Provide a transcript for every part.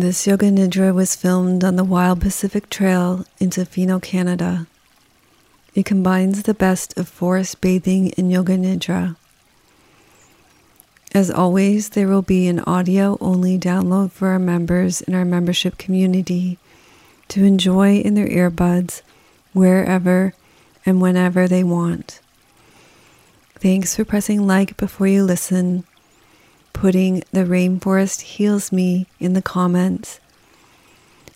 This Yoga Nidra was filmed on the Wild Pacific Trail in Tofino, Canada. It combines the best of forest bathing and Yoga Nidra. As always, there will be an audio only download for our members in our membership community to enjoy in their earbuds wherever and whenever they want. Thanks for pressing like before you listen, putting The Rainforest Heals Me in the comments,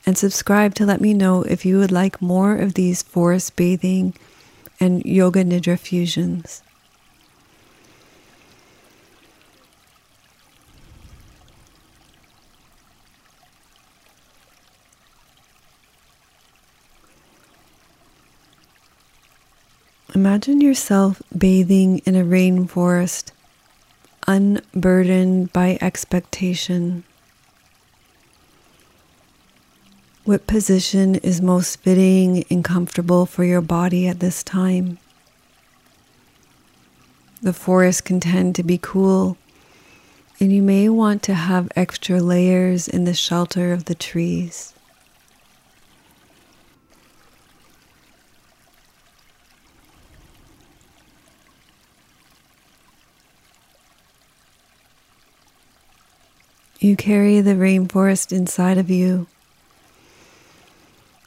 and subscribe to let me know if you would like more of these forest bathing and yoga nidra fusions. Imagine yourself bathing in a rainforest, unburdened by expectation. What position is most fitting and comfortable for your body at this time? The forest can tend to be cool, and you may want to have extra layers in the shelter of the trees. You carry the rainforest inside of you.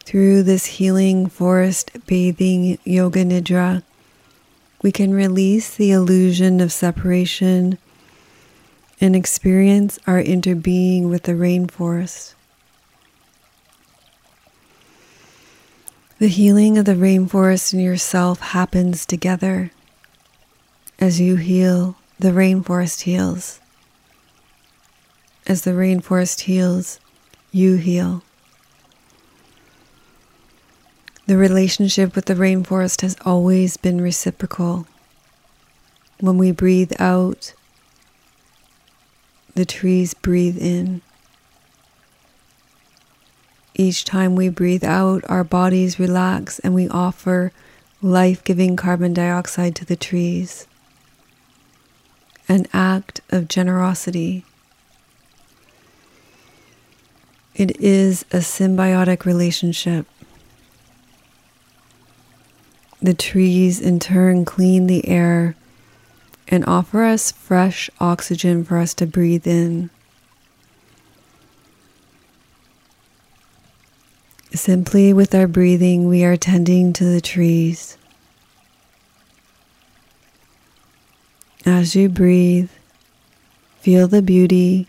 Through this healing forest bathing yoga nidra, we can release the illusion of separation and experience our interbeing with the rainforest. The healing of the rainforest and yourself happens together. As you heal, the rainforest heals. As the rainforest heals, you heal. The relationship with the rainforest has always been reciprocal. When we breathe out, the trees breathe in. Each time we breathe out, our bodies relax and we offer life giving carbon dioxide to the trees. An act of generosity. It is a symbiotic relationship. The trees, in turn, clean the air and offer us fresh oxygen for us to breathe in. Simply with our breathing, we are tending to the trees. As you breathe, feel the beauty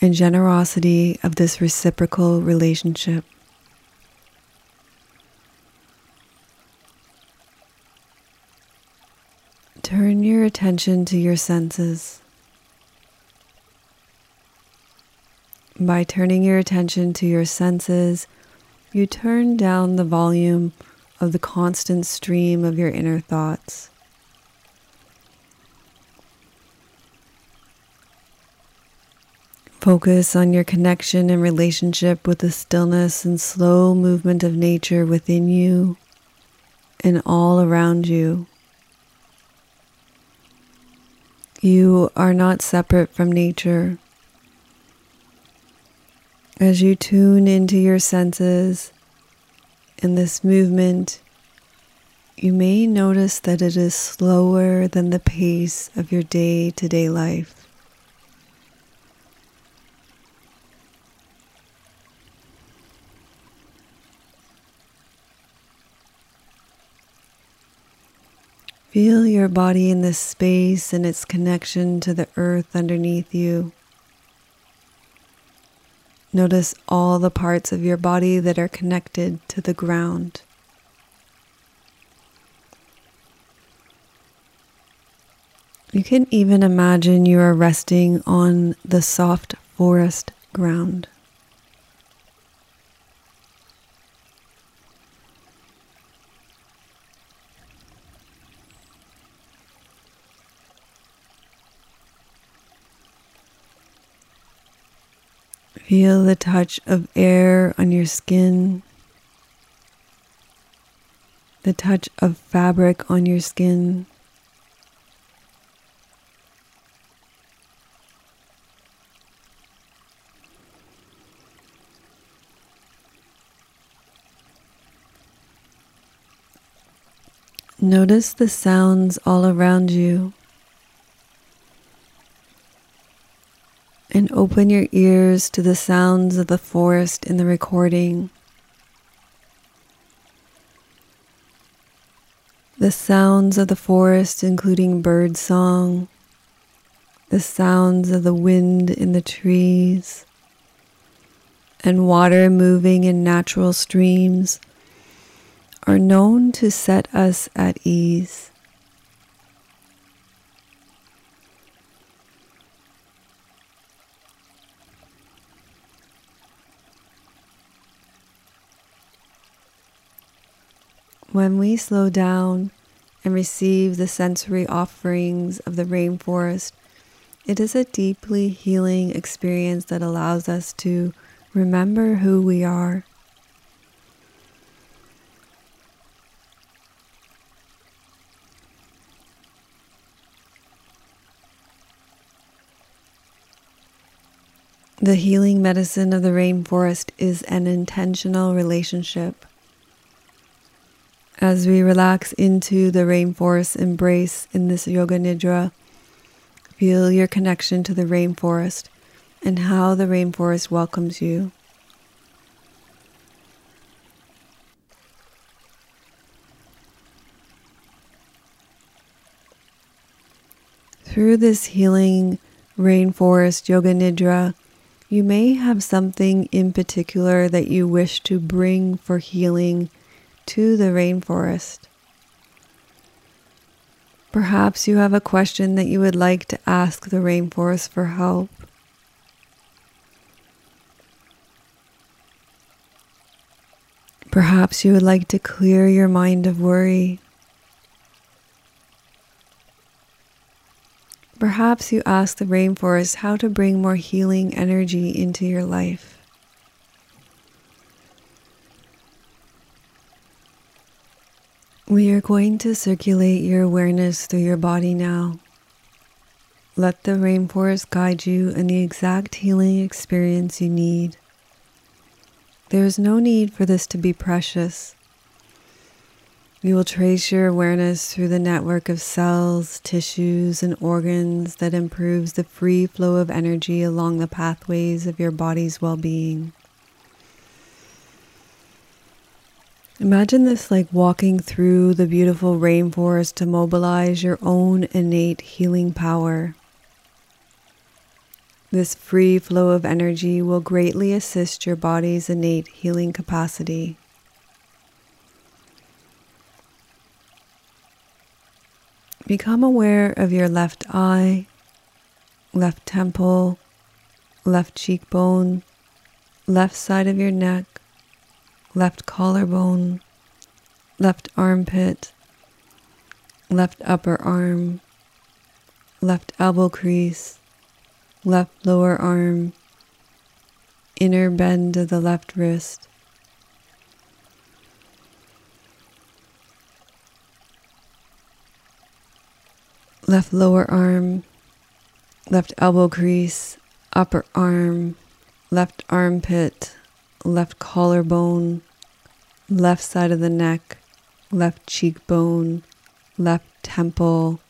and generosity of this reciprocal relationship. Turn your attention to your senses. By turning your attention to your senses, you turn down the volume of the constant stream of your inner thoughts. Focus on your connection and relationship with the stillness and slow movement of nature within you and all around you. You are not separate from nature. As you tune into your senses in this movement, you may notice that it is slower than the pace of your day to day life. Feel your body in this space and its connection to the earth underneath you. Notice all the parts of your body that are connected to the ground. You can even imagine you are resting on the soft forest ground. Feel the touch of air on your skin, the touch of fabric on your skin. Notice the sounds all around you. And open your ears to the sounds of the forest in the recording. The sounds of the forest, including bird song, the sounds of the wind in the trees, and water moving in natural streams are known to set us at ease. When we slow down and receive the sensory offerings of the rainforest, it is a deeply healing experience that allows us to remember who we are The healing medicine of the rainforest is an intentional relationship. As we relax into the rainforest embrace in this Yoga Nidra, feel your connection to the rainforest and how the rainforest welcomes you. Through this healing rainforest yoga nidra, you may have something in particular that you wish to bring for healing to the rainforest. Perhaps you have a question that you would like to ask the rainforest for help. Perhaps you would like to clear your mind of worry. Perhaps you ask the rainforest how to bring more healing energy into your life. We are going to circulate your awareness through your body now. Let the rainforest guide you in the exact healing experience you need. There is no need for this to be precious. We will trace your awareness through the network of cells, tissues, and organs that improves the free flow of energy along the pathways of your body's well being. Imagine this like walking through the beautiful rainforest to mobilize your own innate healing power. This free flow of energy will greatly assist your body's innate healing capacity. Become aware of your left eye, left temple, left cheekbone, left side of your neck, left collarbone, left armpit, left upper arm, left elbow crease, left lower arm, inner bend of the left wrist, left lower arm, left elbow crease, upper arm, left armpit, left collarbone, left side of the neck, left cheekbone, left temple,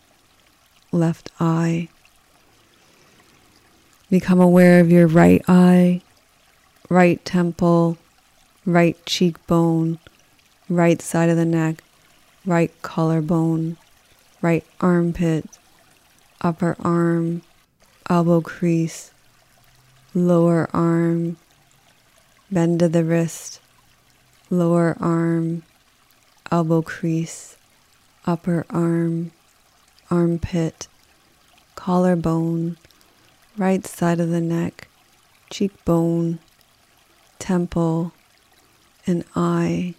left eye. Become aware of your right eye, right temple, right cheekbone, right side of the neck, right collarbone right armpit, upper arm, elbow crease, lower arm, bend of the wrist, lower arm, elbow crease, upper arm, armpit, collarbone, right side of the neck, cheekbone, temple, and eye.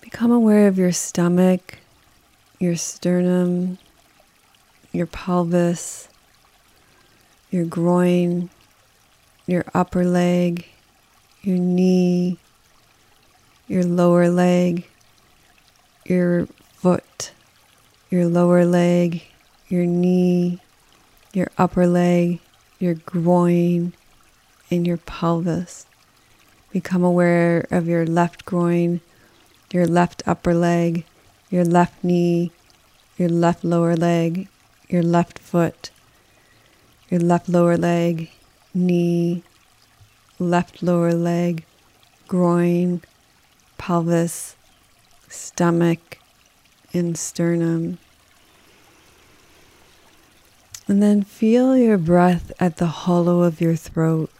Become aware of your stomach your sternum, your pelvis, your groin, your upper leg, your knee, your lower leg, your foot, your lower leg, your knee, your upper leg, your groin, and your pelvis. Become aware of your left groin, your left upper leg, your left knee, your left lower leg, your left foot, your left lower leg, knee, left lower leg, groin, pelvis, stomach, and sternum. And then feel your breath at the hollow of your throat.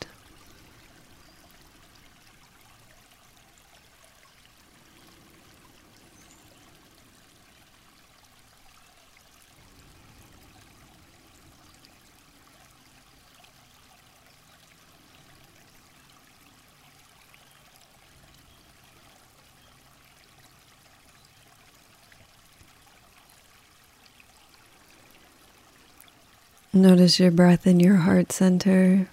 Notice your breath in your heart center.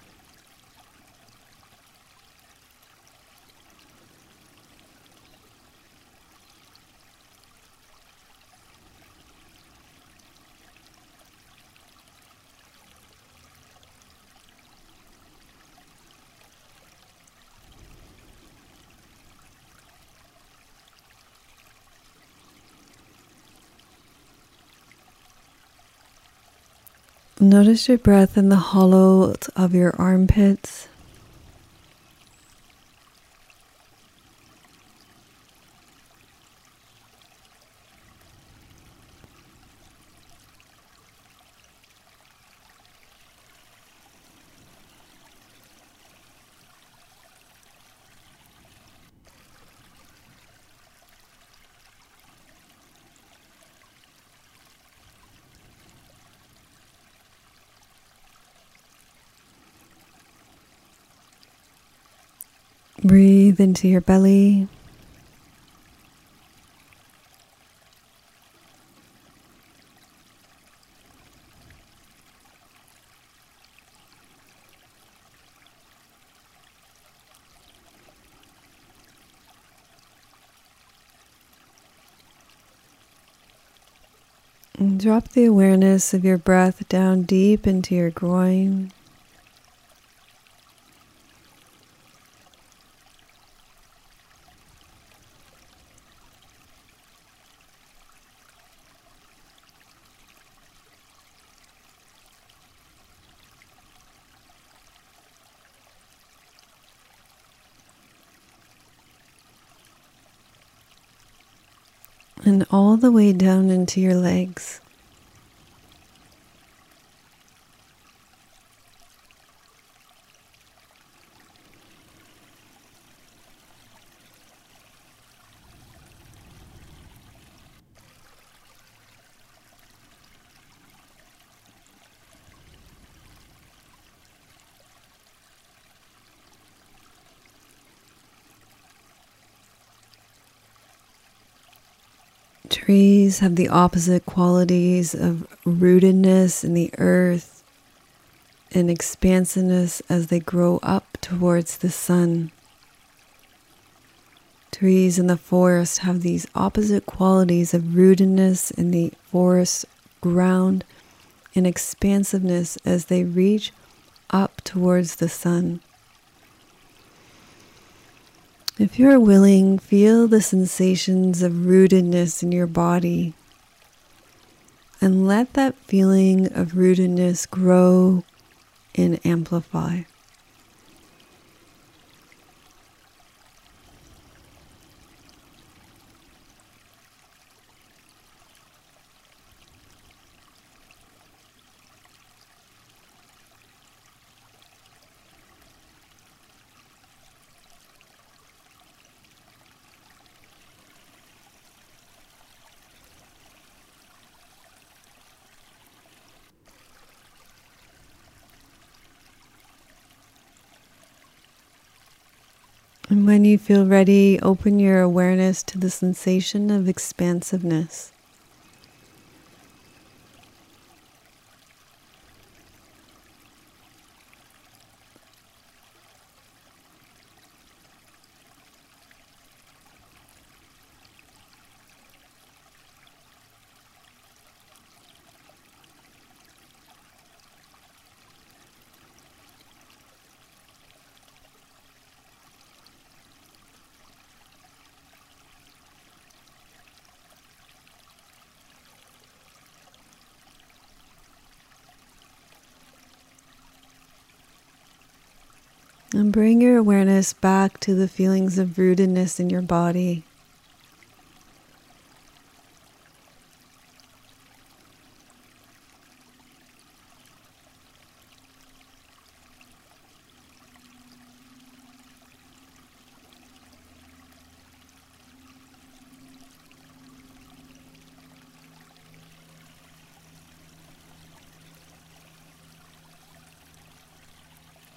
Notice your breath in the hollow of your armpits. Breathe into your belly. Drop the awareness of your breath down deep into your groin. All the way down into your legs. Trees have the opposite qualities of rootedness in the earth and expansiveness as they grow up towards the sun. Trees in the forest have these opposite qualities of rootedness in the forest ground and expansiveness as they reach up towards the sun. If you're willing, feel the sensations of rootedness in your body and let that feeling of rootedness grow and amplify. And when you feel ready, open your awareness to the sensation of expansiveness. And bring your awareness back to the feelings of rootedness in your body.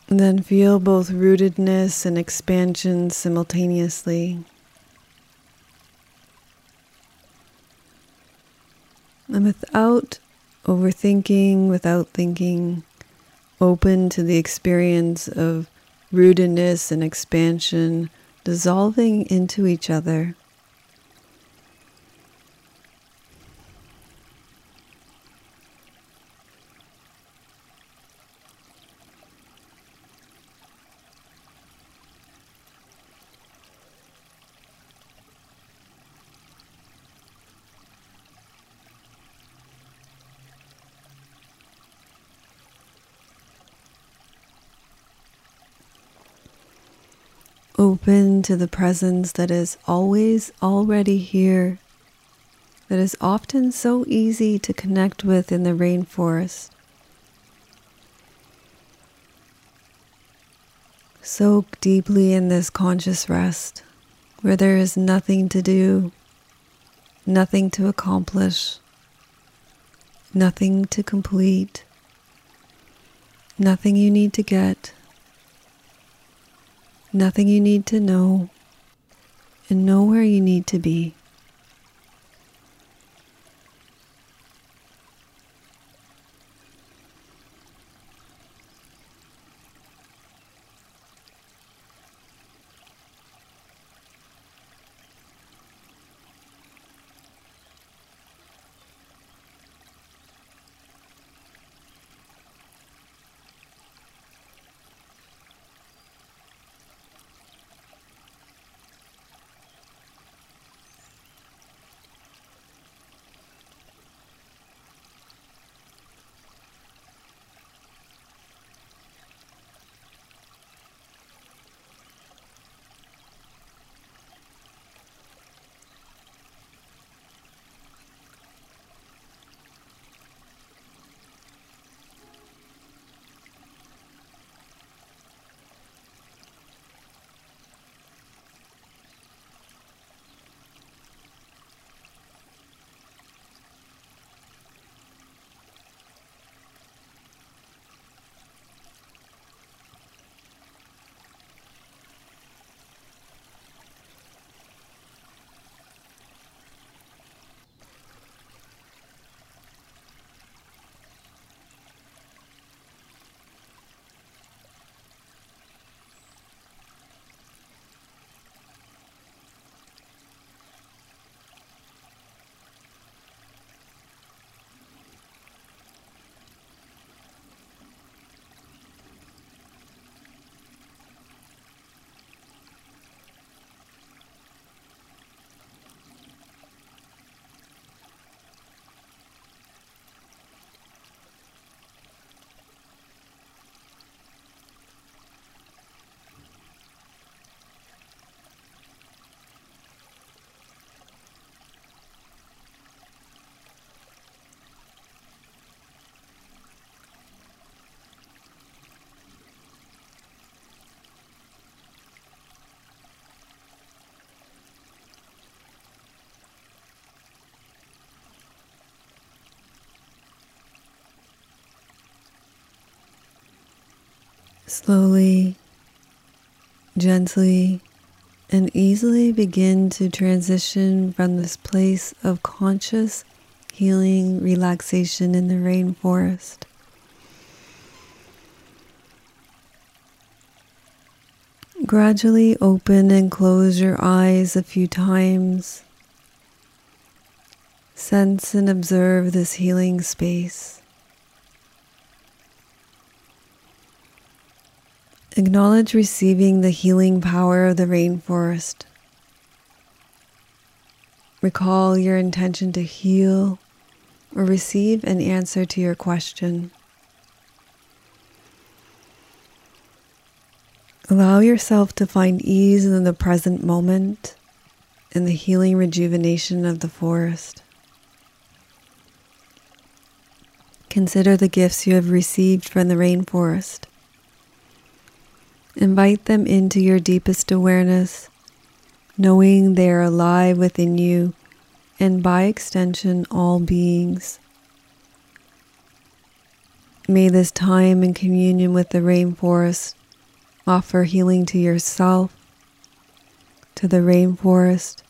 And then feel both rootedness and expansion simultaneously. And without overthinking, without thinking, open to the experience of rootedness and expansion dissolving into each other. Open to the presence that is always already here, that is often so easy to connect with in the rainforest. Soak deeply in this conscious rest where there is nothing to do, nothing to accomplish, nothing to complete, nothing you need to get nothing you need to know, and nowhere you need to be. Slowly, gently, and easily begin to transition from this place of conscious healing, relaxation in the rainforest. Gradually open and close your eyes a few times. Sense and observe this healing space. Acknowledge receiving the healing power of the rainforest. Recall your intention to heal or receive an answer to your question. Allow yourself to find ease in the present moment in the healing rejuvenation of the forest. Consider the gifts you have received from the rainforest. Invite them into your deepest awareness, knowing they are alive within you and by extension, all beings. May this time in communion with the rainforest offer healing to yourself, to the rainforest,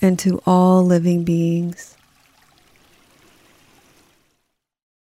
and to all living beings.